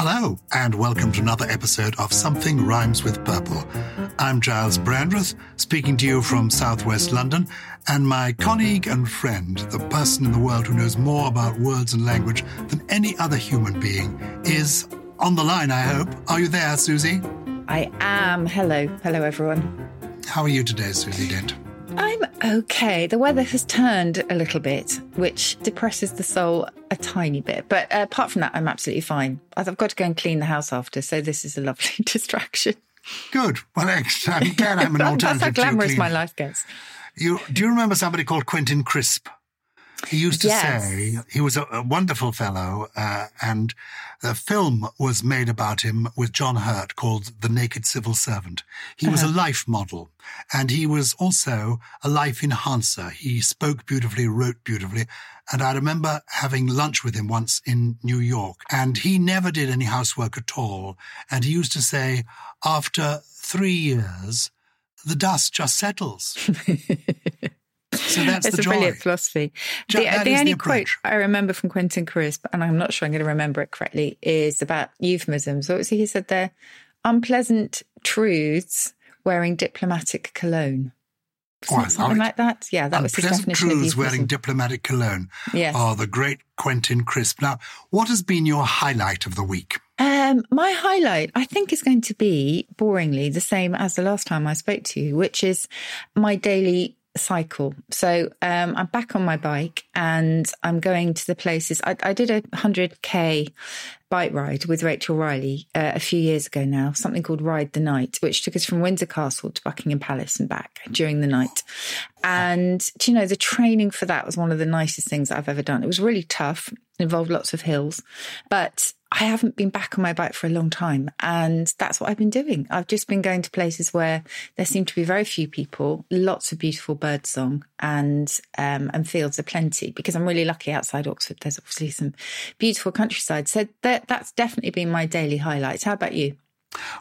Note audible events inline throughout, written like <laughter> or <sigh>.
Hello, and welcome to another episode of Something Rhymes with Purple. I'm Gyles Brandreth, speaking to you from southwest London, and my colleague and friend, the person in the world who knows more about words and language than any other human being, is on the line, I hope. Are you there, Susie? I am. Hello. Hello, everyone. How are you today, Susie Dent? I'm okay. The weather has turned a little bit, which depresses the soul a tiny bit. But uh, apart from that, I'm absolutely fine. I've got to go and clean the house after, so this is a lovely <laughs> distraction. Good. Well, glad I'm an alternative. <laughs> That's how glamorous my life gets. You do you remember somebody called Quentin Crisp? He used to yes. say he was a, a wonderful fellow, uh, and a film was made about him with John Hurt called The Naked Civil Servant. He uh-huh. was a uh-huh. life model, and he was also a life enhancer. He spoke beautifully, wrote beautifully, and I remember having lunch with him once in New York, and he never did any housework at all. And he used to say, after three years, the dust just settles. <laughs> So that's it's the a joy. brilliant philosophy. Jo- the, the only the quote I remember from Quentin Crisp, and I'm not sure I'm going to remember it correctly, is about euphemisms. What was he said there? Unpleasant truths wearing diplomatic cologne. Oh, something like that. Yeah, that was his definition truths wearing diplomatic cologne. Yes. Oh, the great Quentin Crisp. Now, what has been your highlight of the week? Um, my highlight, I think, is going to be boringly the same as the last time I spoke to you, which is my daily cycle. So um, I'm back on my bike and I'm going to the places. I, I did a 100k bike ride with Rachel Riley uh, a few years ago now, something called Ride the Night, which took us from Windsor Castle to Buckingham Palace and back during the night. And, you know, the training for that was one of the nicest things I've ever done. It was really tough, involved lots of hills, but I haven't been back on my bike for a long time. And that's what I've been doing. I've just been going to places where there seem to be very few people, lots of beautiful bird song and, um, and fields are plenty because I'm really lucky outside Oxford. There's obviously some beautiful countryside. So that, that's definitely been my daily highlights. How about you?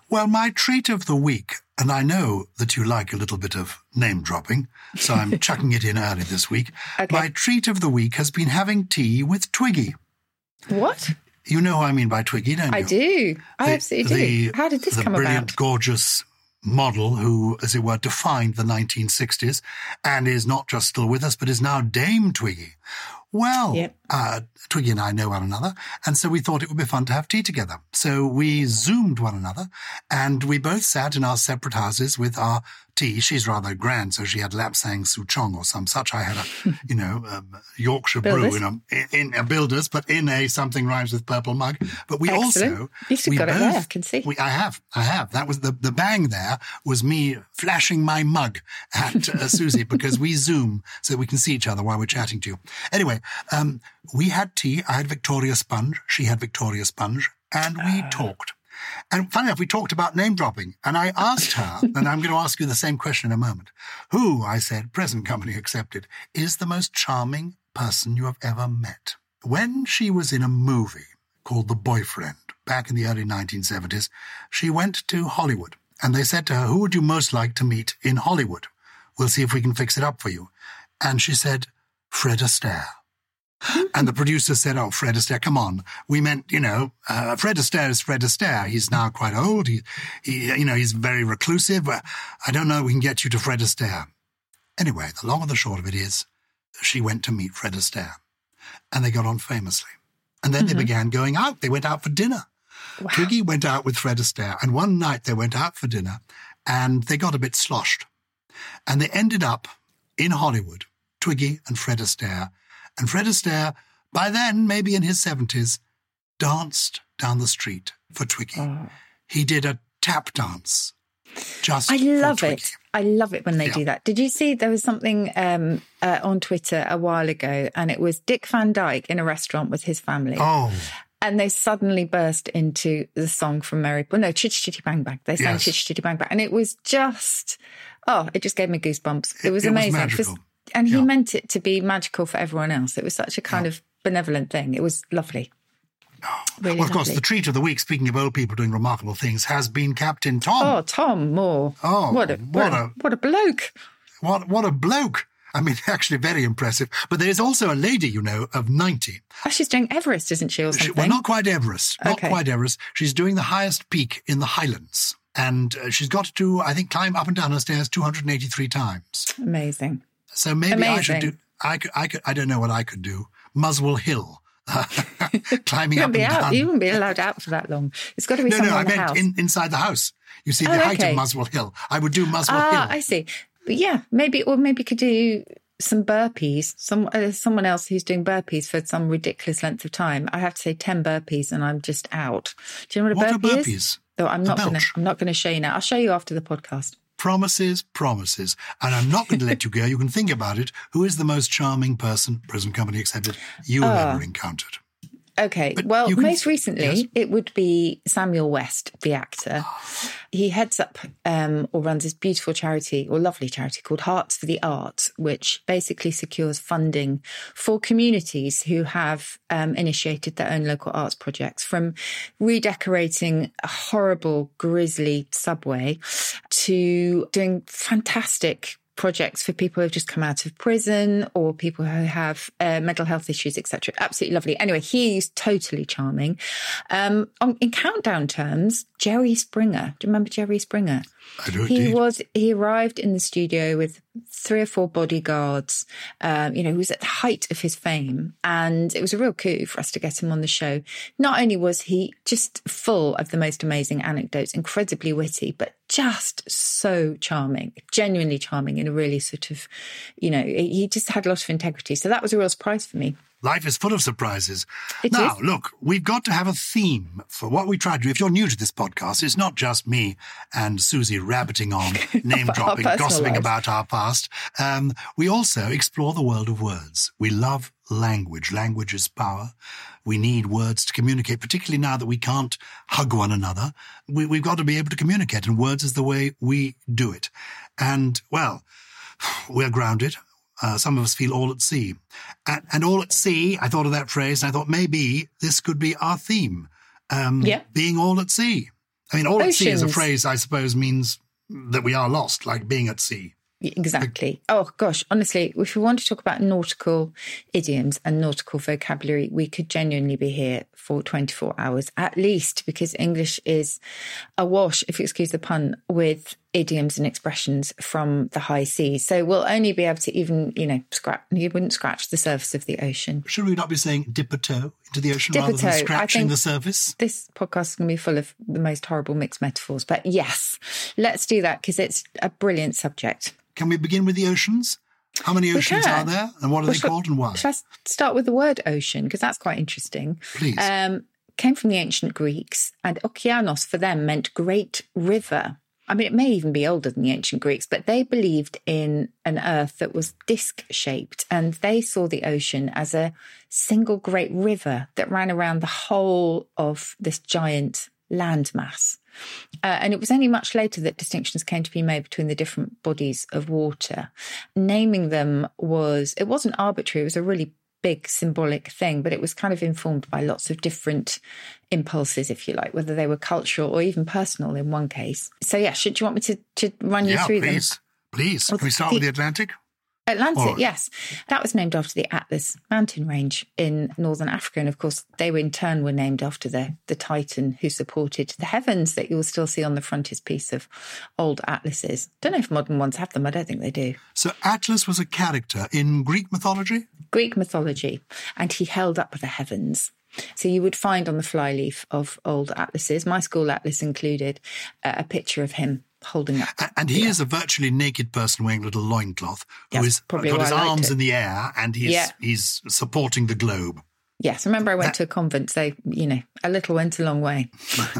Well, my treat of the week, and I know that you like a little bit of name dropping, so I'm <laughs> chucking it in early this week. Okay. My treat of the week has been having tea with Twiggy. What? You know who I mean by Twiggy, don't you? I do. I absolutely do. How did this the come brilliant, about? gorgeous model who, as it were, defined the 1960s and is not just still with us, but is now Dame Twiggy. Well, Yep. uh, Twiggy and I know one another, and so we thought it would be fun to have tea together. So we zoomed one another, and we both sat in our separate houses with our tea. She's rather grand, so she had Lapsang Souchong or some such. I had a, <laughs> you know, um, Yorkshire brew in a, in a builders, but in a something rhymes with purple mug. But we Excellent. also You've we got it both, there, I can see. We, I have, I have. That was the the bang. There was me flashing my mug at uh, <laughs> Susie because we zoom so we can see each other while we're chatting to you. Anyway, um, we had tea. I had Victoria Sponge. She had Victoria Sponge, and we Ah. talked. And funny enough, we talked about name dropping. And I asked her, <laughs> and I'm going to ask you the same question in a moment. Who, I said, present company accepted, is the most charming person you have ever met? When she was in a movie called The Boyfriend back in the early 1970s, she went to Hollywood and they said to her, Who would you most like to meet in Hollywood? We'll see if we can fix it up for you. And she said, Fred Astaire. <gasps> And the producer said, "Oh, Fred Astaire, come on. We meant, you know, uh, Fred Astaire is Fred Astaire. He's now quite old. He, he, you know, he's very reclusive. Uh, I don't know. We can get you to Fred Astaire." Anyway, the long and the short of it is, she went to meet Fred Astaire, and they got on famously. And then they began going out. They went out for dinner. Wow. Twiggy went out with Fred Astaire, and one night they went out for dinner, and they got a bit sloshed, and they ended up in Hollywood. Twiggy and Fred Astaire. And Fred Astaire, by then, maybe in his 70s, danced down the street for Twiggy. Oh. He did a tap dance just I love it. I love it when they Yeah. do that. Did you see there was something um, uh, on Twitter a while ago, and it was Dick Van Dyke in a restaurant with his family, Oh, and they suddenly burst into the song from Mary. Well, no, Chitty Chitty Bang Bang. They sang Yes. Chitty Chitty Bang Bang, and it was just oh, it just gave me goosebumps. It, It- was it was amazing. And he Yeah. meant it to be magical for everyone else. It was such a kind Yeah. of benevolent thing. It was lovely. Really well, of course, the treat of the week, speaking of old people doing remarkable things, has been Captain Tom. Oh, Tom Moore. Oh, what a what what a, what a bloke. What what a bloke! I mean, <laughs> actually very impressive. But there is also a lady, you know, of 90. Oh, she's doing Everest, isn't she, or something? She, well, not quite Everest. Not Okay. quite Everest. She's doing the highest peak in the Highlands. And uh, she's got to, I think, climb up and down her stairs 283 times. Amazing. So maybe I should do, I could, I could, I don't know what I could do. Muswell Hill. <laughs> climbing You up and out. down. You wouldn't be allowed out for that long. It's got to be No, no, I the meant in, inside the house. You see, the Oh, height okay. of Muswell Hill. I would do Muswell ah, Hill. I see. But yeah, maybe, or maybe could do some burpees. Some uh, someone else who's doing burpees for some ridiculous length of time. I have to say ten burpees, and I'm just out. Do you know what a What burpee is? Oh, I'm not gonna. I'm not gonna show you now. I'll show you after the podcast. Promises, promises. And I'm not going to let you go. You can think about it. Who is the most charming person, present company accepted, you have Ah. ever encountered? Okay. But well, can- most recently, yes. it would be Samuel West, the actor. He heads up um, or runs this beautiful charity or lovely charity called Hearts for the Arts, which basically secures funding for communities who have um, initiated their own local arts projects from redecorating a horrible, grisly subway to doing fantastic projects for people who've just come out of prison or people who have uh, mental health issues, etc. Absolutely lovely. Anyway, he's totally charming. Um, on, in countdown terms, Jerry Springer. Do you remember Jerry Springer? He indeed. was. He arrived in the studio with three or four bodyguards. Um, you know, he was at the height of his fame, and it was a real coup for us to get him on the show. Not only was he just full of the most amazing anecdotes, incredibly witty, but just so charming, genuinely charming in a really sort of, you know, he just had a lot of integrity. So that was a real surprise for me. Life is full of surprises. It now, is. look, we've got to have a theme for what we try to do. If you're new to this podcast, it's not just me and Susie rabbiting on, <laughs> name dropping, gossiping lives. about our past. Um, we also explore the world of words. We love language. Language is power. We need words to communicate, particularly now that we can't hug one another. We, we've got to be able to communicate, and words is the way we do it. And, well, <sighs> we're grounded. Uh, some of us feel all at sea. And, and all at sea, I thought of that phrase, and I thought maybe this could be our theme. Um, Yeah. Being all at sea. I mean, all at sea is a phrase, I suppose, means that we are lost, like being at sea. Exactly. Oh gosh, honestly, if we want to talk about nautical idioms and nautical vocabulary, we could genuinely be here for 24 hours at least because English is awash, if you excuse the pun, with idioms and expressions from the high seas. So we'll only be able to even, you know, scratch, you wouldn't scratch the surface of the ocean. Should we not be saying dip a toe into the ocean Dip rather than scratching the surface? This podcast is going to be full of the most horrible mixed metaphors, but yes, let's do that because it's a brilliant subject. Can we begin with the oceans? How many oceans are there, and what are Well, they shall- called, and why? Shall I start with the word ocean? Because that's quite interesting. Please. Um, came from the ancient Greeks, and okeanos for them meant great river. I mean, it may even be older than the ancient Greeks, but they believed in an earth that was disc shaped, and they saw the ocean as a single great river that ran around the whole of this giant landmass. Uh, and it was only much later that distinctions came to be made between the different bodies of water. Naming them was, it wasn't arbitrary, it was a really big symbolic thing, but it was kind of informed by lots of different impulses, if you like, whether they were cultural or even personal in one case. So, yeah, should you want me to, to run you yeah, through please. Please. Well, Can we start the- with the Atlantic? Atlantic, Or- yes. That was named after the Atlas mountain range in northern Africa. And of course, they were in turn were named after the, the Titan who supported the heavens that you will still see on the frontispiece of old atlases. Don't know if modern ones have them. I don't think they do. So Atlas was a character in Greek mythology? Greek mythology, and he held up the heavens. So you would find on the flyleaf of old atlases, my school atlas included, uh, a picture of him holding up. And he is a virtually naked person wearing a little loincloth who is probably got his arms it. in the air and he's Yeah. he's supporting the globe. Yes, remember I went to a convent, so you know a little went a long way. <laughs>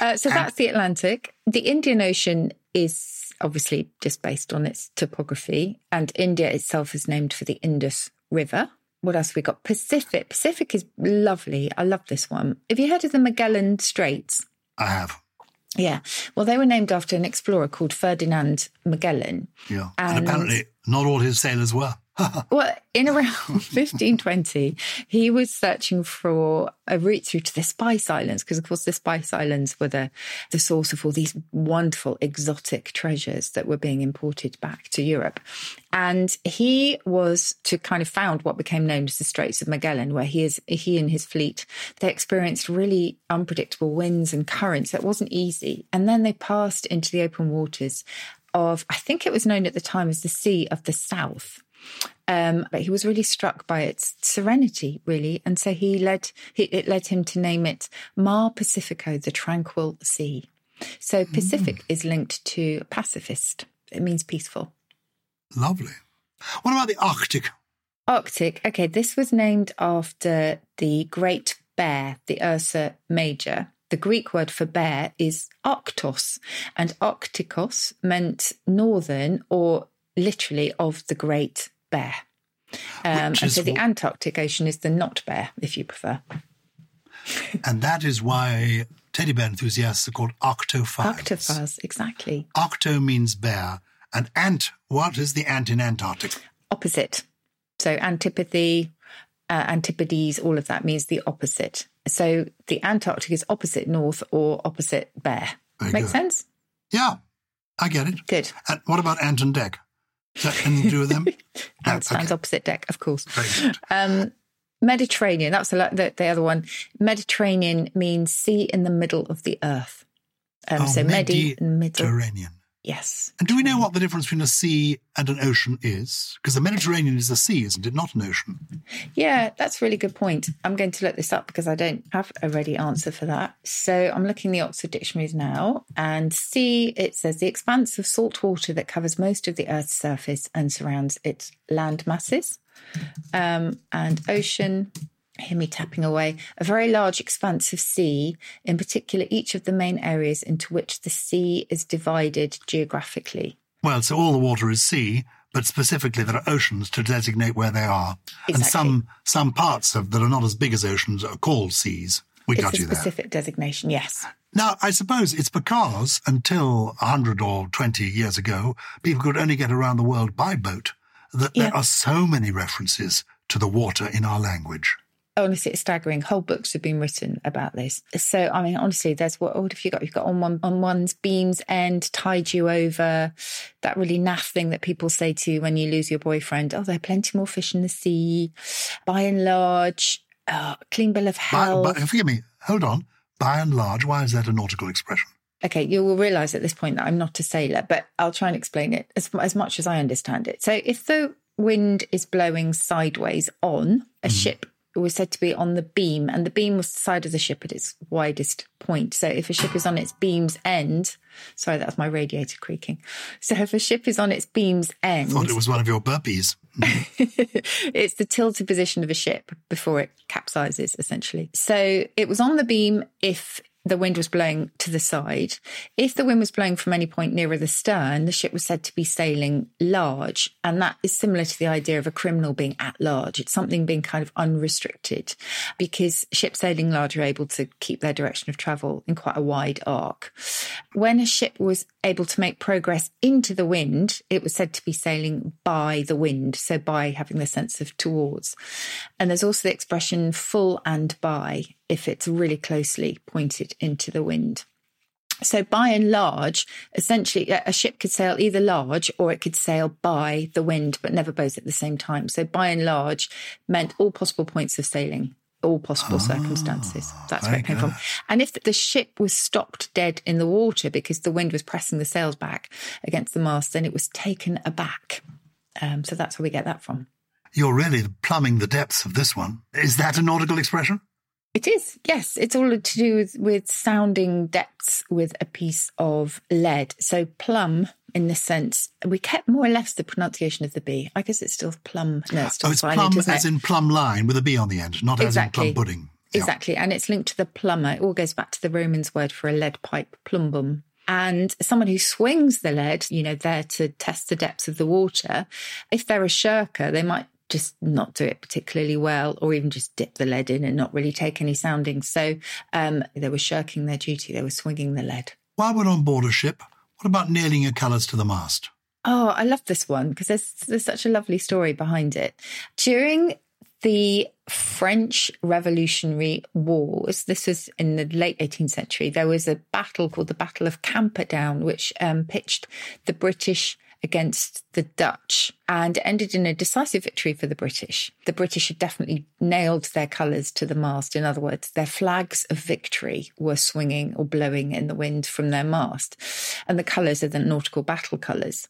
uh, so that's the Atlantic. The Indian Ocean is obviously just based on its topography, and India itself is named for the Indus River. What else have we got? Pacific. Pacific is lovely. I love this one. Have you heard of the Magellan Straits? I have. Yeah. Well, they were named after an explorer called Ferdinand Magellan. Yeah. And, And- apparently not all his sailors were. <laughs> well, in around <laughs> 1520, he was searching for a route through to the Spice Islands, because of course the Spice Islands were the, the source of all these wonderful exotic treasures that were being imported back to Europe. And he was to kind of found what became known as the Straits of Magellan, where he is he and his fleet, they experienced really unpredictable winds and currents. It wasn't easy. And then they passed into the open waters of, I think it was known at the time as the Sea of the South. Um, but he was really struck by its serenity, really, and so he led he, it led him to name it Mar Pacifico, the tranquil sea. So Pacific mm. is linked to pacifist. It means peaceful. Lovely. What about the Arctic? Arctic. Okay, this was named after the Great Bear, the Ursa Major. The Greek word for bear is arctos, and arctikos meant northern or literally of the Great Bear. Um, and so the what... Antarctic Ocean is the not bear, if you prefer. and that is why teddy bear enthusiasts are called arctophiles. Arctophiles, exactly. Arcto means bear. And ant, what is the ant in Antarctic? Opposite. So antipathy, uh, antipodes, all of that means the opposite. So the Antarctic is opposite north or opposite bear. Very Make good. sense? Yeah, I get it. Good. And what about ant and dec? Is that anything to do with them? <laughs> ant stands okay. opposite deck, of course. Um, Mediterranean, that's the, the, the, other one. Mediterranean means sea in the middle of the earth. Um, oh, so Medi, Mediterranean. Yes. And do we know what the difference between a sea and an ocean is? Because the Mediterranean is a sea, isn't it? Not an ocean. Yeah, that's a really good point. I'm going to look this up because I don't have a ready answer for that. So I'm looking the Oxford dictionaries now. And sea, it says the expanse of salt water that covers most of the Earth's surface and surrounds its land masses. Um, and ocean hear me tapping away, a very large expanse of sea, in particular, each of the main areas into which the sea is divided geographically. Well, so all the water is sea, but specifically there are oceans to designate where they are. Exactly. And some some parts of that are not as big as oceans are called seas. We it's got a you there. Specific designation, yes. Now, I suppose it's because until 100 or 20 years ago, people could only get around the world by boat, that yeah. there are so many references to the water in our language honestly, it's staggering. Whole books have been written about this. So, I mean, honestly, there's what, what have you got? You've got on one on one's beam's end, tide you over. That really naff thing that people say to you when you lose your boyfriend. Oh, there are plenty more fish in the sea. By and large, uh, clean bill of health. By, by, forgive me. Hold on. By and large, why is that a nautical expression? Okay, you will realise at this point that I'm not a sailor, but I'll try and explain it as, as much as I understand it. So, if the wind is blowing sideways on a mm. ship was said to be on the beam, and the beam was the side of the ship at its widest point. So if a ship is on its beam's end, sorry, that was my radiator creaking. So if a ship is on its beam's end, I thought it was one of your burpees. <laughs> it's the tilted position of a ship before it capsizes, essentially. So it was on the beam if the wind was blowing to the side. If the wind was blowing from any point nearer the stern, the ship was said to be sailing large. And that is similar to the idea of a criminal being at large. It's something being kind of unrestricted because ships sailing large are able to keep their direction of travel in quite a wide arc. When a ship was able to make progress into the wind, it was said to be sailing by the wind. So by having the sense of towards. And there's also the expression full and by if it's really closely pointed into the wind. So, by and large, essentially, a ship could sail either large or it could sail by the wind, but never both at the same time. So, by and large meant all possible points of sailing, all possible oh, circumstances. That's where it came from. And if the ship was stopped dead in the water because the wind was pressing the sails back against the mast, then it was taken aback. Um, so, that's where we get that from. You're really plumbing the depths of this one. Is that a nautical expression? It is, yes. It's all to do with, with sounding depths with a piece of lead. So plum, in the sense, we kept more or less the pronunciation of the B. I guess it's still plum. No, it's still oh, it's plum as it? in plumb line with a B on the end, not exactly. as in plum pudding. Exactly. And it's linked to the plumber. It all goes back to the Romans word for a lead pipe, plumbum. And someone who swings the lead, you know, there to test the depths of the water, if they're a shirker, they might just not do it particularly well, or even just dip the lead in and not really take any soundings. So um, they were shirking their duty, they were swinging the lead. While we're on board a ship, what about nailing your colours to the mast? Oh, I love this one because there's there's such a lovely story behind it. During the French Revolutionary Wars, this was in the late 18th century, there was a battle called the Battle of Camperdown, which um, pitched the British against the Dutch and ended in a decisive victory for the British. The British had definitely nailed their colours to the mast. In other words, their flags of victory were swinging or blowing in the wind from their mast. And the colours are the nautical battle colours.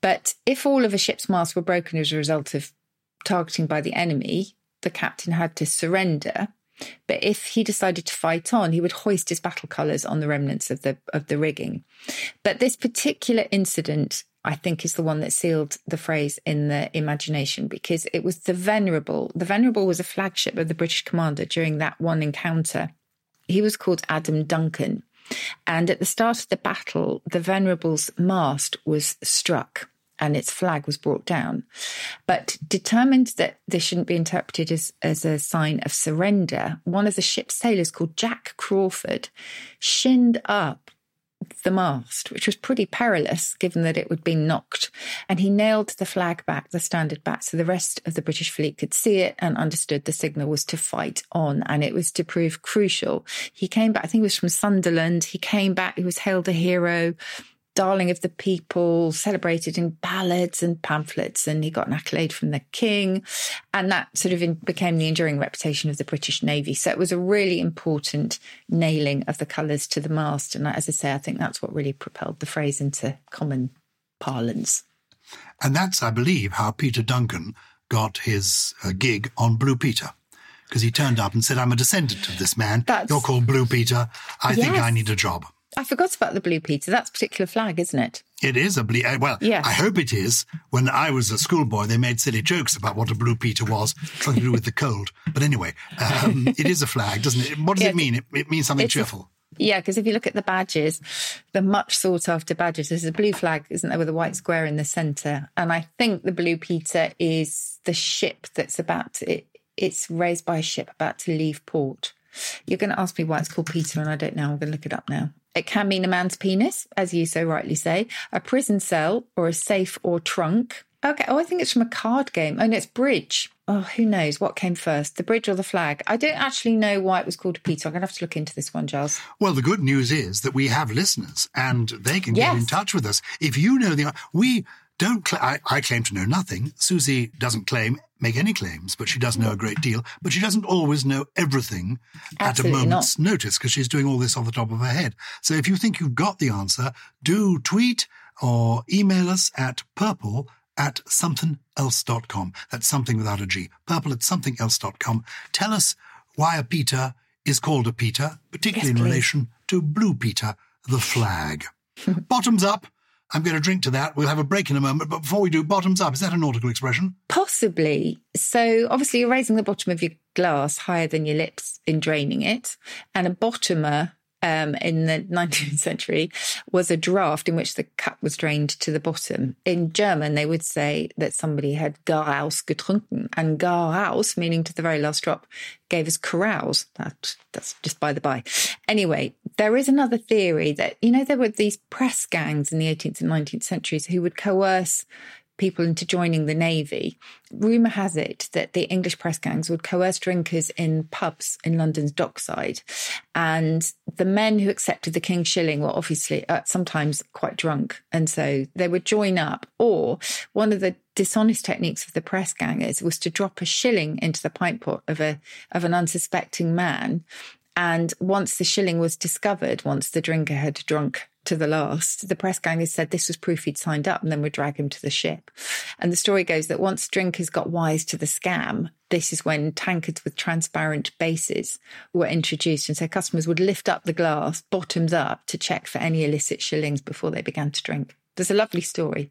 But if all of a ship's masts were broken as a result of targeting by the enemy, the captain had to surrender. But if he decided to fight on, he would hoist his battle colours on the remnants of the of the rigging. But this particular incident, I think, is the one that sealed the phrase in the imagination because it was the Venerable. The Venerable was a flagship of the British commander during that one encounter. He was called Adam Duncan. And at the start of the battle, the Venerable's mast was struck and its flag was brought down. But determined that this shouldn't be interpreted as, as a sign of surrender, one of the ship's sailors called Jack Crawford shinned up the mast, which was pretty perilous given that it would be knocked. And he nailed the flag back, the standard back, so the rest of the British fleet could see it and understood the signal was to fight on. And it was to prove crucial. He came back, I think he was from Sunderland. He came back, he was hailed a hero darling of the people, celebrated in ballads and pamphlets, and he got an accolade from the king. And that sort of in, became the enduring reputation of the British Navy. So it was a really important nailing of the colours to the mast. And as I say, I think that's what really propelled the phrase into common parlance. And that's, I believe, how Peter Duncan got his uh, gig on Blue Peter. Because he turned up and said, I'm a descendant of this man. That's, You're called Blue Peter. I yes. think I need a job. I forgot about the blue Peter. That's a particular flag, isn't it? It is a blue. Well, yes. I hope it is. When I was a schoolboy, they made silly jokes about what a blue Peter was, something to do with the cold. But anyway, um, it is a flag, doesn't it? What does it mean? It, it, means something cheerful. A, yeah, because if you look at the badges, the much sought after badges, there's a blue flag, isn't there, with a white square in the centre. And I think the blue Peter is the ship that's about to, it, it's raised by a ship about to leave port. You're going to ask me why it's called Peter, and I don't know. I'm going to look it up now. It can mean a man's penis, as you so rightly say, a prison cell, or a safe or trunk. Okay. Oh, I think it's from a card game. Oh, no, it's bridge. Oh, who knows what came first, the bridge or the flag? I don't actually know why it was called a Peter. I'm going to have to look into this one, Gyles. Well, the good news is that we have listeners and they can yes. get in touch with us. If you know the, we don't, cl- I, I claim to know nothing. Susie doesn't claim make any claims, but she does know a great deal. But she doesn't always know everything Absolutely at a moment's not. notice because she's doing all this off the top of her head. So if you think you've got the answer, do tweet or email us at purple at somethingelse.com. That's something without a G. Purple at somethingelse.com. Tell us why a Peter is called a Peter, particularly yes, in relation to Blue Peter, the flag. <laughs> Bottoms up. I'm going to drink to that. We'll have a break in a moment. But before we do, bottoms up, is that a nautical expression? Possibly. So obviously you're raising the bottom of your glass higher than your lips in draining it. And a bottomer um, in the <laughs> 19th century was a draft in which the cup was drained to the bottom. In German, they would say that somebody had garaus getrunken, and garaus, meaning to the very last drop, gave us carouse. That, that's just by the by. Anyway, there is another theory that, you know, there were these press gangs in the 18th and 19th centuries who would coerce people into joining the Navy. Rumour has it that the English press gangs would coerce drinkers in pubs in London's dockside. And the men who accepted the King's shilling were obviously uh, sometimes quite drunk. And so they would join up. Or one of the dishonest techniques of the press gangers was to drop a shilling into the pint pot of a of an unsuspecting man and once the shilling was discovered, once the drinker had drunk to the last, the press gangers said this was proof he'd signed up and then would drag him to the ship. And the story goes that once drinkers got wise to the scam, this is when tankards with transparent bases were introduced. And so customers would lift up the glass, bottoms up, to check for any illicit shillings before they began to drink. There's a lovely story.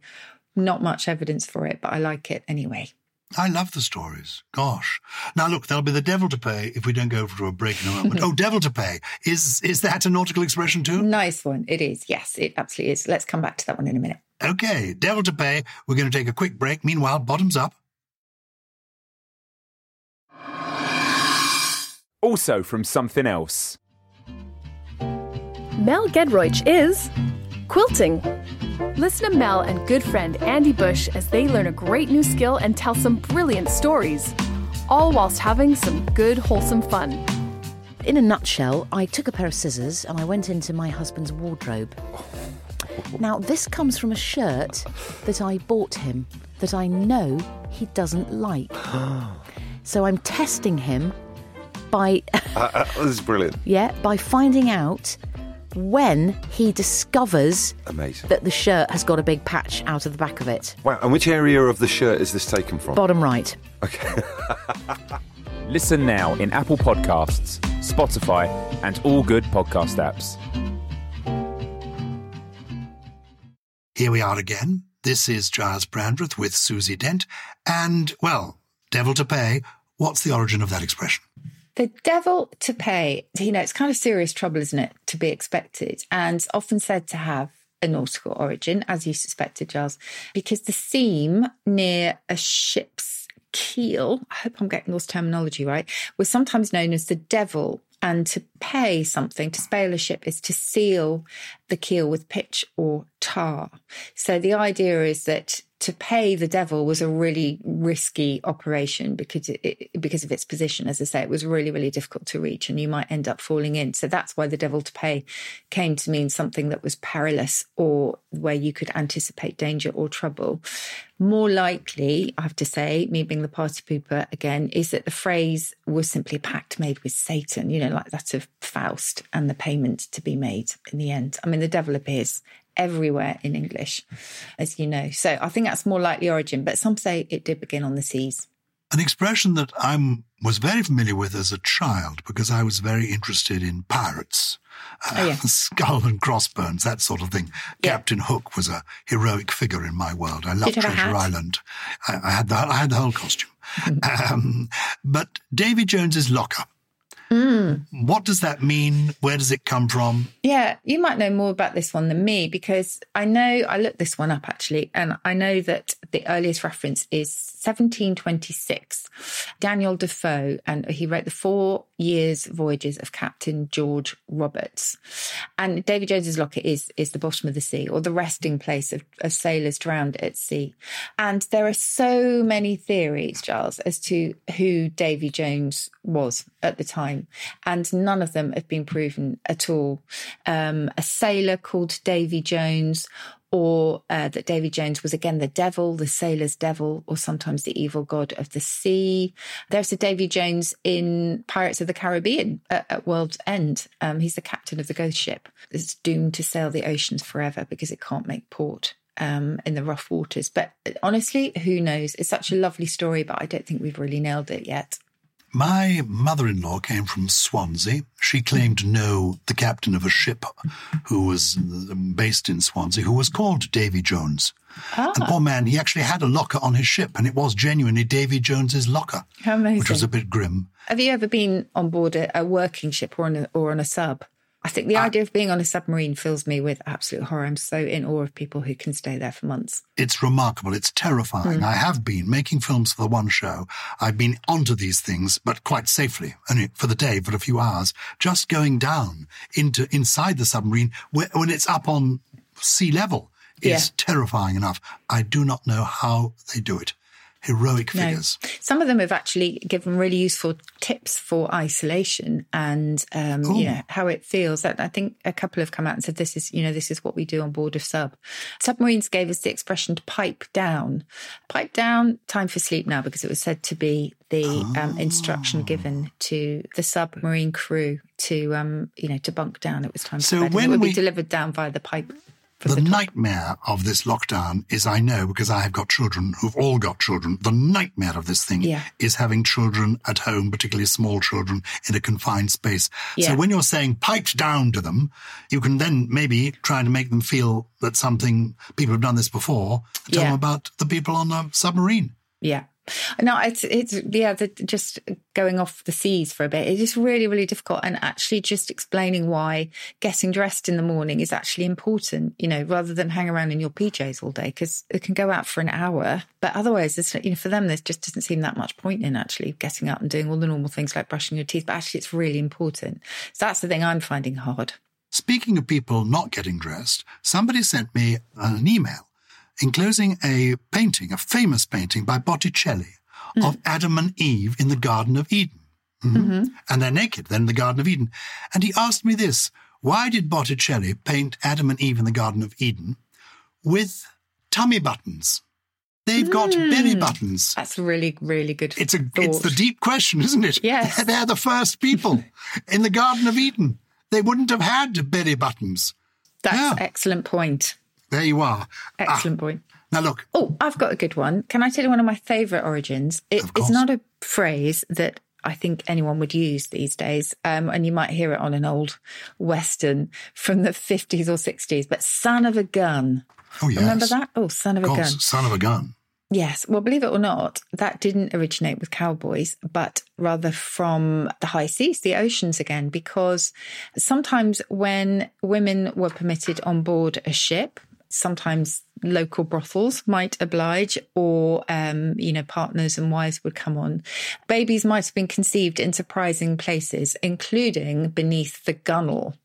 Not much evidence for it, but I like it anyway. I love the stories. Gosh. Now look, there'll be the devil to pay if we don't go over to a break in a moment. <laughs> oh, devil to pay. Is is that a nautical expression too? Nice one. It is. Yes, it absolutely is. Let's come back to that one in a minute. Okay, devil to pay. We're going to take a quick break. Meanwhile, bottoms up. Also from something else. Mel Giedroyc is quilting Listen to Mel and good friend Andy Bush as they learn a great new skill and tell some brilliant stories, all whilst having some good, wholesome fun. In a nutshell, I took a pair of scissors and I went into my husband's wardrobe. Now, this comes from a shirt that I bought him that I know he doesn't like. <gasps> so I'm testing him by Uh, uh, this is brilliant. <laughs> yeah, by finding out when he discovers Amazing. that the shirt has got a big patch out of the back of it. Wow. And which area of the shirt is this taken from? Bottom right. Okay. <laughs> Listen now in Apple Podcasts, Spotify, and all good podcast apps. Here we are again. This is Gyles Brandreth with Susie Dent. And, well, devil to pay. What's the origin of that expression? The devil to pay, you know, it's kind of serious trouble, isn't it, to be expected, and often said to have a nautical origin, as you suspected, Gyles, because the seam near a ship's keel, I hope I'm getting this terminology right, was sometimes known as the devil. And to pay something, to spale a ship, is to seal the keel with pitch or tar. So the idea is that to pay the devil was a really risky operation because it, because of its position. As I say, it was really really difficult to reach, and you might end up falling in. So that's why the devil to pay came to mean something that was perilous or where you could anticipate danger or trouble. More likely, I have to say, me being the party pooper again, is that the phrase was simply a pact made with Satan. You know, like that of Faust, and the payment to be made in the end. I mean, the devil appears everywhere in English, as you know. So I think that's more likely origin, but some say it did begin on the seas. An expression that I was very familiar with as a child because I was very interested in pirates, uh, Oh, yeah. <laughs> skull and crossbones, that sort of thing. Yeah. Captain Hook was a heroic figure in my world. I loved you have a Treasure? Island. I, I had the I had the whole costume. <laughs> um, but Davy Jones's locker. Mm. What does that mean? Where does it come from? Yeah, you might know more about this one than me because I know I looked this one up actually, and I know that the earliest reference is 1726. Daniel Defoe, and he wrote the Four Years Voyages of Captain George Roberts. And Davy Jones's locker is is the bottom of the sea or the resting place of, of sailors drowned at sea. And there are so many theories, Gyles, as to who Davy Jones was at the time, and none of them have been proven at all. Um, a sailor called Davy Jones, or uh, that Davy Jones was again the devil, the sailor's devil, or sometimes the evil god of the sea. There's a Davy Jones in Pirates of the Caribbean at, at World's End. Um, he's the captain of the ghost ship that's doomed to sail the oceans forever because it can't make port. Um, in the rough waters. But honestly, who knows? It's such a lovely story, but I don't think we've really nailed it yet. My mother in law came from Swansea. She claimed to know the captain of a ship who was um, based in Swansea, who was called Davy Jones. Ah. And poor man, he actually had a locker on his ship, and it was genuinely Davy Jones's locker, How amazing. which was a bit grim. Have you ever been on board a, a working ship or on a, or on a sub? I think the idea of being on a submarine fills me with absolute horror. I'm so in awe of people who can stay there for months. It's remarkable. It's terrifying. Hmm. I have been making films for the one show. I've been onto these things, but quite safely, only for the day, for a few hours, just going down into inside the submarine where, when it's up on sea level is Yeah. terrifying enough. I do not know how they do it. Heroic No. figures. Some of them have actually given really useful tips for isolation and um, you know how it feels. I think a couple have come out and said this is you know this is what we do on board of sub. Submarines gave us the expression to pipe down, pipe down. Time for sleep now because it was said to be the um, instruction given to the submarine crew to um, you know to bunk down. It was time So for bed. and when it would we- be delivered down via the pipe. The nightmare of this lockdown is, I know, because I have got children who've all got children. The nightmare of this thing Yeah. is having children at home, particularly small children, in a confined space. So when you're saying piped down to them, you can then maybe try to make them feel that something people have done this before. Tell Yeah. them about the people on the submarine. Yeah. No, it's it's yeah, the, just going off the seas for a bit. It is really really difficult, and actually just explaining why getting dressed in the morning is actually important. You know, rather than hang around in your PJs all day because it can go out for an hour, but otherwise, it's you know for them there just doesn't seem that much point in actually getting up and doing all the normal things like brushing your teeth. But actually, it's really important. So that's the thing I'm finding hard. Speaking of people not getting dressed, somebody sent me an email enclosing a painting, a famous painting by Botticelli hmm. of Adam and Eve in the Garden of Eden. Mhm. And they're naked, then in the Garden of Eden. And he asked me this why did Botticelli paint Adam and Eve in the Garden of Eden with tummy buttons? They've got hmm. belly buttons. That's really, really good. It's a thought. it's the deep question, isn't it? Yes. They're, they're the first people in the Garden of Eden. They wouldn't have had belly buttons. That's yeah. excellent point. There you are. Ah, Excellent point. now look, Oh, I've got a good one. Can I tell you one of my favourite origins? It, it's not a phrase that I think anyone would use these days, um, and you might hear it on an old western from the fifties or sixties. But "son of a gun," oh yes, remember that? Oh, "son of Of a course, gun." son of a gun. Yes. Well, believe it or not, that didn't originate with cowboys, but rather from the high seas, the oceans again, because sometimes when women were permitted on board a ship, sometimes local brothels might oblige or um, you know partners and wives would come on. Babies might have been conceived in surprising places including beneath the gunnel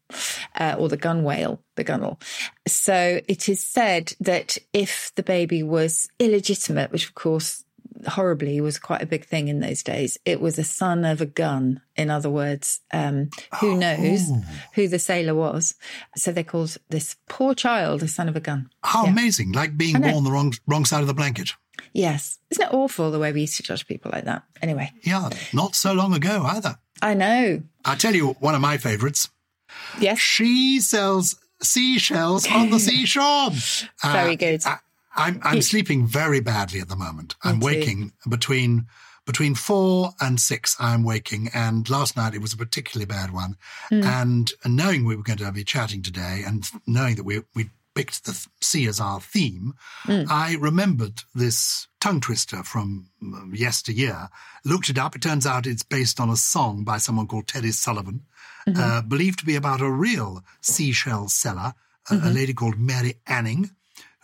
uh, or the gunwale the gunnel. So it is said that if the baby was illegitimate which of course horribly was quite a big thing in those days. It was a son of a gun, in other words. Um, who knows who the sailor was? So they called this poor child a son of a gun. How Yeah. amazing! Like being born the wrong wrong side of the blanket. Yes. Isn't it awful the way we used to judge people like that? Anyway, Yeah, not so long ago either. I know. I tell you, one of my favourites. Yes. She sells seashells on the <laughs> seashore. Uh, Very good. I, I'm I'm sleeping very badly at the moment. I'm waking between between four and six. I'm waking, and last night it was a particularly bad one. Hmm. And knowing we were going to be chatting today, and knowing that we we picked the th- sea as our theme, Hmm. I remembered this tongue twister from um, yesteryear. Looked it up. It turns out it's based on a song by someone called Teddy Sullivan, Mm-hmm. uh, believed to be about a real seashell seller, a, Mm-hmm. a lady called Mary Anning,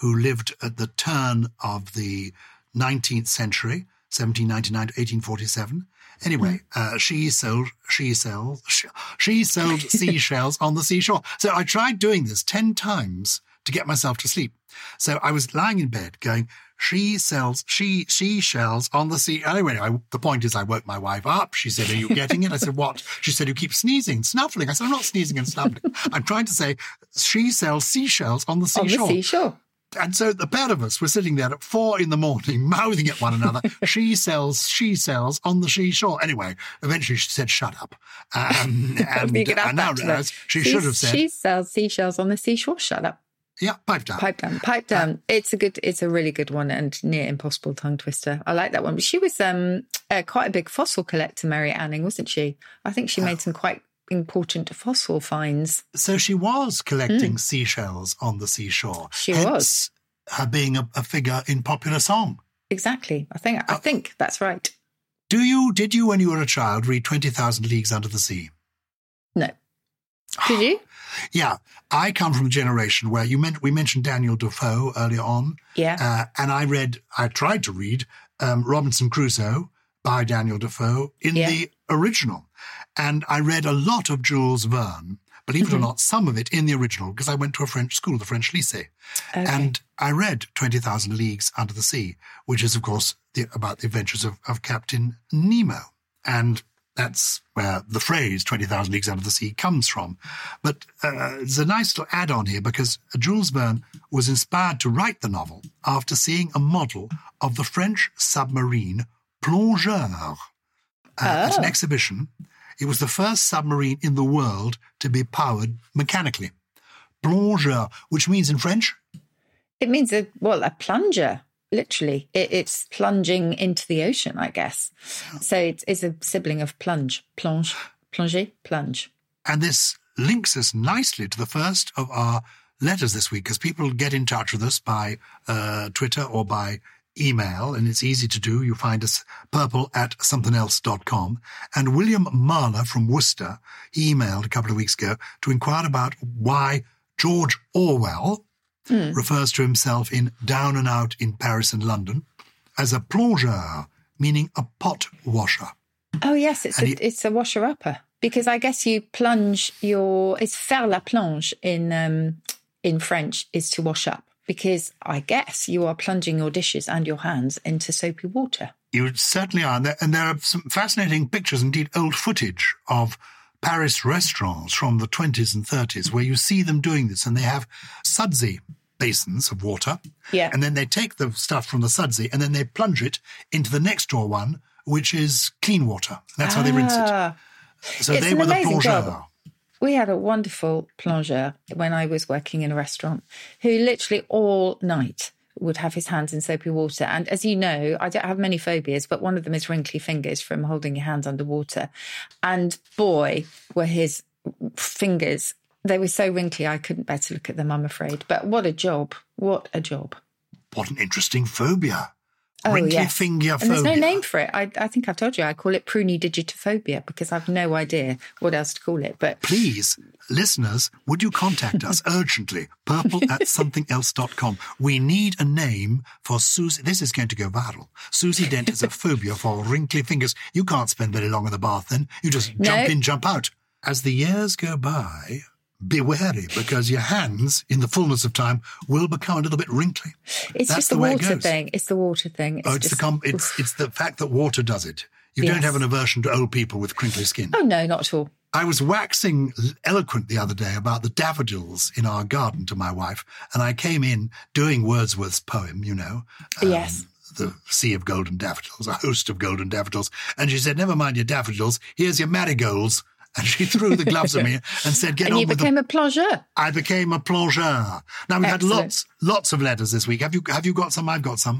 who lived at the turn of the 19th century, 1799 to 1847. Anyway, Mm. uh, she sold she sells she, she sold <laughs> seashells on the seashore. So I tried doing this ten times to get myself to sleep. So I was lying in bed going, she sells she she shells on the sea. Anyway, I, the point is, I woke my wife up. She said, "Are you <laughs> getting it?" I said, "What?" She said, "You keep sneezing, snuffling." I said, "I'm not sneezing and snuffling. I'm trying to say she sells seashells on the On the seashore. And so the pair of us were sitting there at four in the morning, <laughs> mouthing at one another. <laughs> she sells, she sells on the seashore. Anyway, eventually she said, "Shut up." Um, and <laughs> I now realise she should have said, She sells seashells on the seashore. Shut up. "Yeah, pipe down." Pipe down, pipe down. it's a good, it's a really good one and near impossible tongue twister. I like that one. But she was um uh, quite a big fossil collector, Mary Anning, wasn't she? I think she made some quite important fossil finds. So she was collecting seashells on the seashore. She hence was. her being a, a figure in popular song. Exactly. I think I think that's right. Do you? Did you, when you were a child, read Twenty Thousand Leagues Under the Sea? No. Did you? <gasps> Yeah, I come from a generation where you meant we mentioned Daniel Defoe earlier on. Yeah. Uh, and I read, I tried to read um, Robinson Crusoe by Daniel Defoe in Yeah. the original. And I read a lot of Jules Verne, believe Mm-hmm. it or not, some of it in the original, because I went to a French school, the French Lycée. Okay. And I read 20,000 Leagues Under the Sea, which is, of course, the, about the adventures of, of Captain Nemo. And that's where the phrase 20,000 Leagues Under the Sea comes from. But uh, there's a nice little add on here because Jules Verne was inspired to write the novel after seeing a model of the French submarine Plongeur uh, at an exhibition. It was the first submarine in the world to be powered mechanically. Plongeur, which means in French, It means a well, a plunger. Literally, it, it's plunging into the ocean, I guess. So it's, it's a sibling of plunge, plonge, plonger, plunge. And this links us nicely to the first of our letters this week, because people get in touch with us by uh, Twitter or by email, and it's easy to do. You find us purple at somethingelse.com. And William Marler from Worcester, he emailed a couple of weeks ago to inquire about why George Orwell refers to himself in Down and Out in Paris and London as a plongeur, meaning a pot washer. Oh yes, it's And a, he- it's a washer upper. because I guess you plunge your it's faire la plonge in um, in French is to wash up because I guess you are plunging your dishes and your hands into soapy water. You certainly are. And there, and there are some fascinating pictures, indeed, old footage of Paris restaurants from the 20s and 30s where you see them doing this and they have sudsy basins of water. Yeah. And then they take the stuff from the sudsy and then they plunge it into the next door one, which is clean water. That's how they rinse it. Ah. So It's they were the plongeurs. We had a wonderful plongeur when I was working in a restaurant who literally all night would have his hands in soapy water. And as you know, I don't have many phobias, but one of them is wrinkly fingers from holding your hands underwater. And boy, were his fingers, they were so wrinkly, I couldn't bear to look at them, I'm afraid. But what a job. What a job. What an interesting phobia. Oh, Wrinkly yes. finger And there's no name for it. I, I think I've told you. I call it pruny digitophobia because I've no idea what else to call it. But Please, listeners, would you contact us <laughs> urgently? Purple at somethinelse.com. We need a name for Susie. This is going to go viral. Susie Dent has a <laughs> phobia for wrinkly fingers. You can't spend very long in the bath then. You just No. jump in, jump out. As the years go by, be wary because your hands, in the fullness of time, will become a little bit wrinkly. it's That's just the the, water thing. It's the water thing. It's oh, it's just, the com- it's it's the fact that water does it. You don't have an aversion to old people with crinkly skin. Oh, no, not at all. I was waxing eloquent the other day about the daffodils in our garden to my wife, and I came in doing Wordsworth's poem, you know. um, Yes. The Sea of Golden Daffodils, a host of golden daffodils. And she said, Never mind your daffodils, here's your marigolds. And she threw the gloves at me and said, Get And on you became the. a plongeur. I became a plongeur. Now we had lots, lots of letters this week. Have you have you got some? I've got some.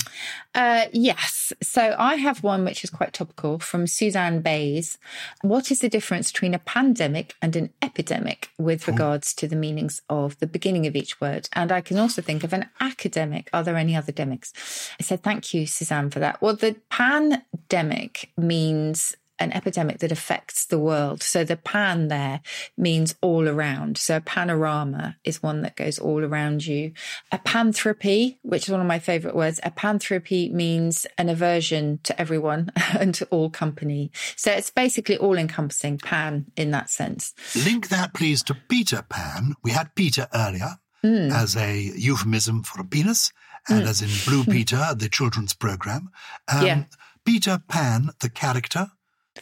Uh, yes. So I have one which is quite topical from Suzanne Bays. What is the difference between a pandemic and an epidemic with regards to the meanings of the beginning of each word? And I can also think of an academic. Are there any other demics? I said, thank you, Suzanne, for that. Well, the pandemic means an epidemic that affects the world. So the pan there means all around. So a panorama is one that goes all around you. Apanthropy, which is one of my favorite words, apanthropy means an aversion to everyone <laughs> and to all company. So it's basically all encompassing pan in that sense. Link that, please, to Peter Pan. We had Peter earlier Hmm. as a euphemism for a penis, and as in Blue <laughs> Peter, the children's program. Um, Yeah. Peter Pan, the character.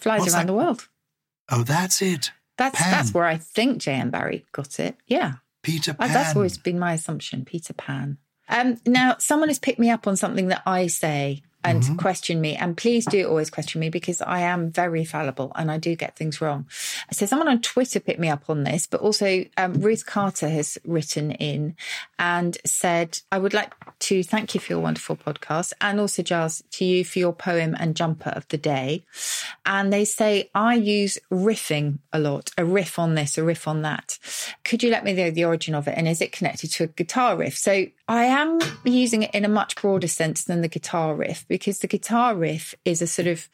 Flies What's around that? the world. Oh, that's it. That's Pan. that's where I think J.M. Barrie got it. Yeah. Peter Uh, Pan. That's always been my assumption, Peter Pan. Um, now, someone has picked me up on something that I say and Mm-hmm. question me. And please do always question me because I am very fallible and I do get things wrong. So, someone on Twitter picked me up on this, but also um, Ruth Carter has written in and said, I would like to thank you for your wonderful podcast and also, Gyles, to you for your poem and jumper of the day. And they say, I use riffing a lot, a riff on this, a riff on that. Could you let me know the origin of it? And is it connected to a guitar riff? So I am using it in a much broader sense than the guitar riff because the guitar riff is a sort of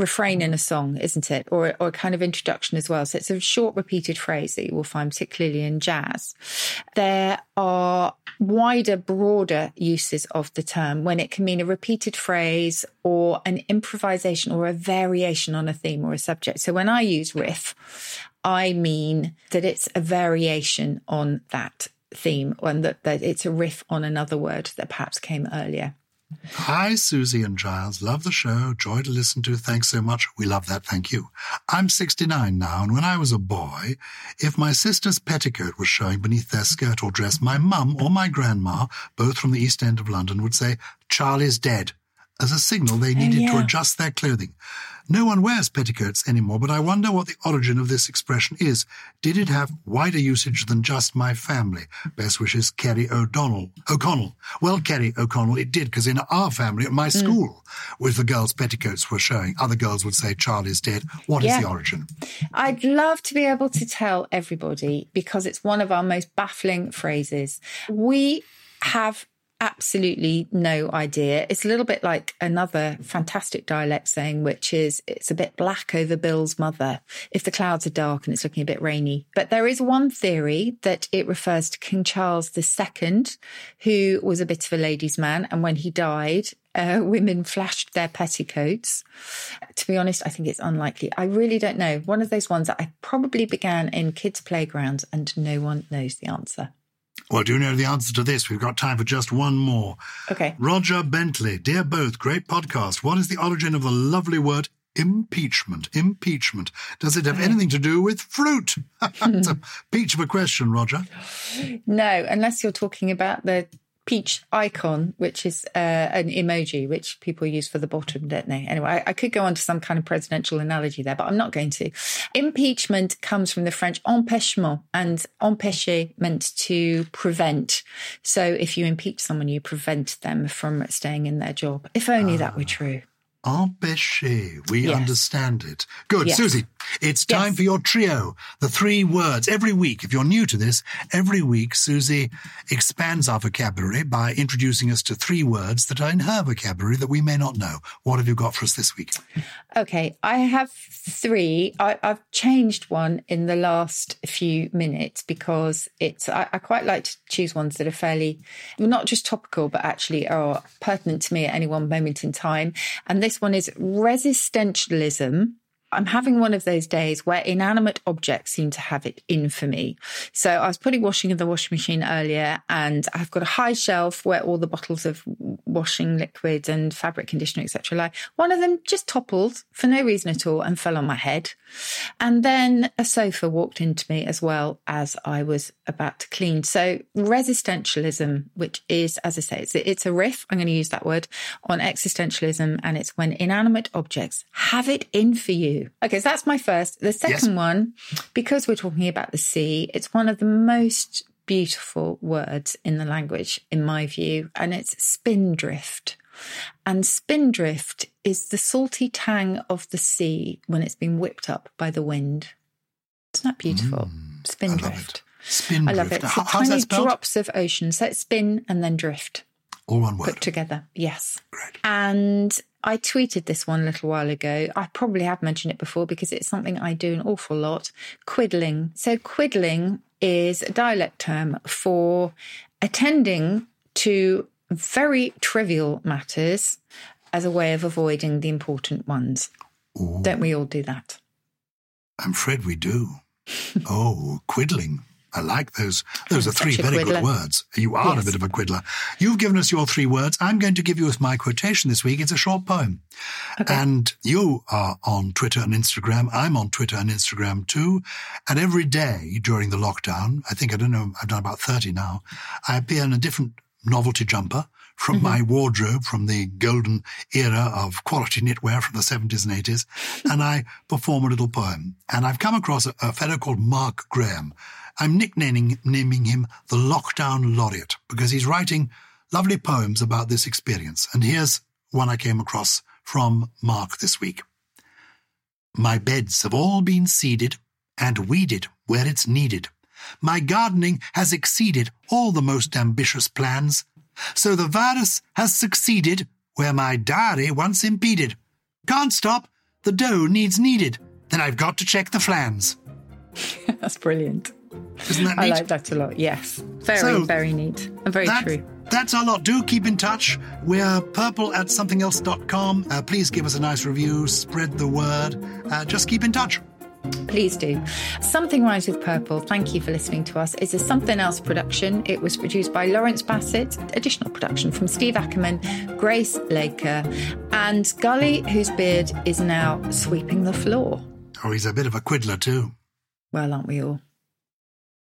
refrain in a song, isn't it? Or, or a kind of introduction as well. So it's a short repeated phrase that you will find particularly in jazz. There are wider, broader uses of the term when it can mean a repeated phrase or an improvisation or a variation on a theme or a subject. So when I use riff, I mean that it's a variation on that theme and that, that it's a riff on another word that perhaps came earlier. Hi, Susie and Gyles. Love the show. Joy to listen to. Thanks so much. We love that. Thank you. I'm 69 now, and when I was a boy, if my sister's petticoat was showing beneath their skirt or dress, my mum or my grandma, both from the East End of London, would say, Charlie's dead, as a signal they oh, needed to yeah. adjust their clothing. No one wears petticoats anymore, but I wonder what the origin of this expression is. Did it have wider usage than just my family? Best wishes, Kerry O'Donnell. O'Connell. Well, Kerry O'Connell, it did, because in our family, at my Hmm. school, with the girls' petticoats were showing, other girls would say, Charlie's dead. What is Yeah. the origin? I'd love to be able to tell everybody because it's one of our most baffling phrases. We have absolutely no idea. It's a little bit like another fantastic dialect saying, which is it's a bit black over Bill's mother if the clouds are dark and it's looking a bit rainy. But there is one theory that it refers to King Charles II, who was a bit of a ladies' man. And when he died, uh, women flashed their petticoats. To be honest, I think it's unlikely. I really don't know. One of those ones that I probably began in kids' playgrounds and no one knows the answer. Well, do you know the answer to this? We've got time for just one more. Okay. Roger Bentley, dear both, great podcast. What is the origin of the lovely word impeachment? Impeachment. Does it have uh-huh. anything to do with fruit? <laughs> it's a <laughs> peach of a question, Roger. No, unless you're talking about the peach icon, which is uh, an emoji, which people use for the bottom, don't they? Anyway, I, I, could go on to some kind of presidential analogy there, but I'm not going to. Impeachment comes from the French empêchement, and empêcher meant to prevent. So if you impeach someone, you prevent them from staying in their job. If only that were true. Empêché. We Yes. understand it. Good. Yes. Susie, it's time Yes. for your trio. The three words. Every week, if you're new to this, every week Susie expands our vocabulary by introducing us to three words that are in her vocabulary that we may not know. What have you got for us this week? Okay, I have three. I, I've changed one in the last few minutes because it's. I, I quite like to choose ones that are fairly, well, not just topical, but actually are pertinent to me at any one moment in time. And this one is resistentialism. I'm having one of those days where inanimate objects seem to have it in for me. So I was putting washing in the washing machine earlier, and I've got a high shelf where all the bottles of washing liquid and fabric conditioner, etc., lie. One of them just toppled for no reason at all and fell on my head. And then a sofa walked into me as well as I was about to clean. So resistentialism, which is, as I say, it's, it's a riff. I'm going to use that word on existentialism, and it's when inanimate objects have it in for you. Okay, so that's my first. The second one, because we're talking about the sea, it's one of the most beautiful words in the language, in my view, and it's spindrift. And spindrift is the salty tang of the sea when it's been whipped up by the wind. Isn't that beautiful? Mm, spindrift. Spindrift. I love it. How- So how's that tiny spelled? drops of ocean. So it's spin and then drift All one word. put together. Yes. Great. And I tweeted this one a little while ago. I probably have mentioned it before because it's something I do an awful lot. Quiddling. So quiddling is a dialect term for attending to very trivial matters as a way of avoiding the important ones. Ooh, Don't we all do that? I'm afraid we do. oh, quiddling. I like those. Those are I'm three such a very good words. You are a bit of a quiddler. You've given us your three words. I'm going to give you my quotation this week. It's a short poem. And you are on Twitter and Instagram. I'm on Twitter and Instagram too. And every day during the lockdown, I think, I don't know, I've done about 30 now, I appear in a different novelty jumper from mm-hmm. my wardrobe from the golden era of quality knitwear from the 70s and 80s. and I perform a little poem. And I've come across a, a fellow called Mark Graham. I'm nicknaming naming him the Lockdown Laureate because he's writing lovely poems about this experience. And here's one I came across from Mark this week. My beds have all been seeded and weeded where it's needed. My gardening has exceeded all the most ambitious plans. So the virus has succeeded where my diary once impeded. Can't stop, the dough needs kneaded. Then I've got to check the flans. <laughs> That's brilliant. Isn't that neat? I like that a lot. Yes. Very, So, very neat and very That- true. That's our lot. Do keep in touch. We're purple at somethinelse.com. Uh, please give us a nice review, spread the word. Uh, just keep in touch. Please do. Something Rhymes with Purple, thank you for listening to us, is a Something Else production. It was produced by Lawrence Bassett, additional production from Steve Ackerman, Grace Laker, and Gully, whose beard is now sweeping the floor. Oh, he's a bit of a quiddler, too. Well, aren't we all?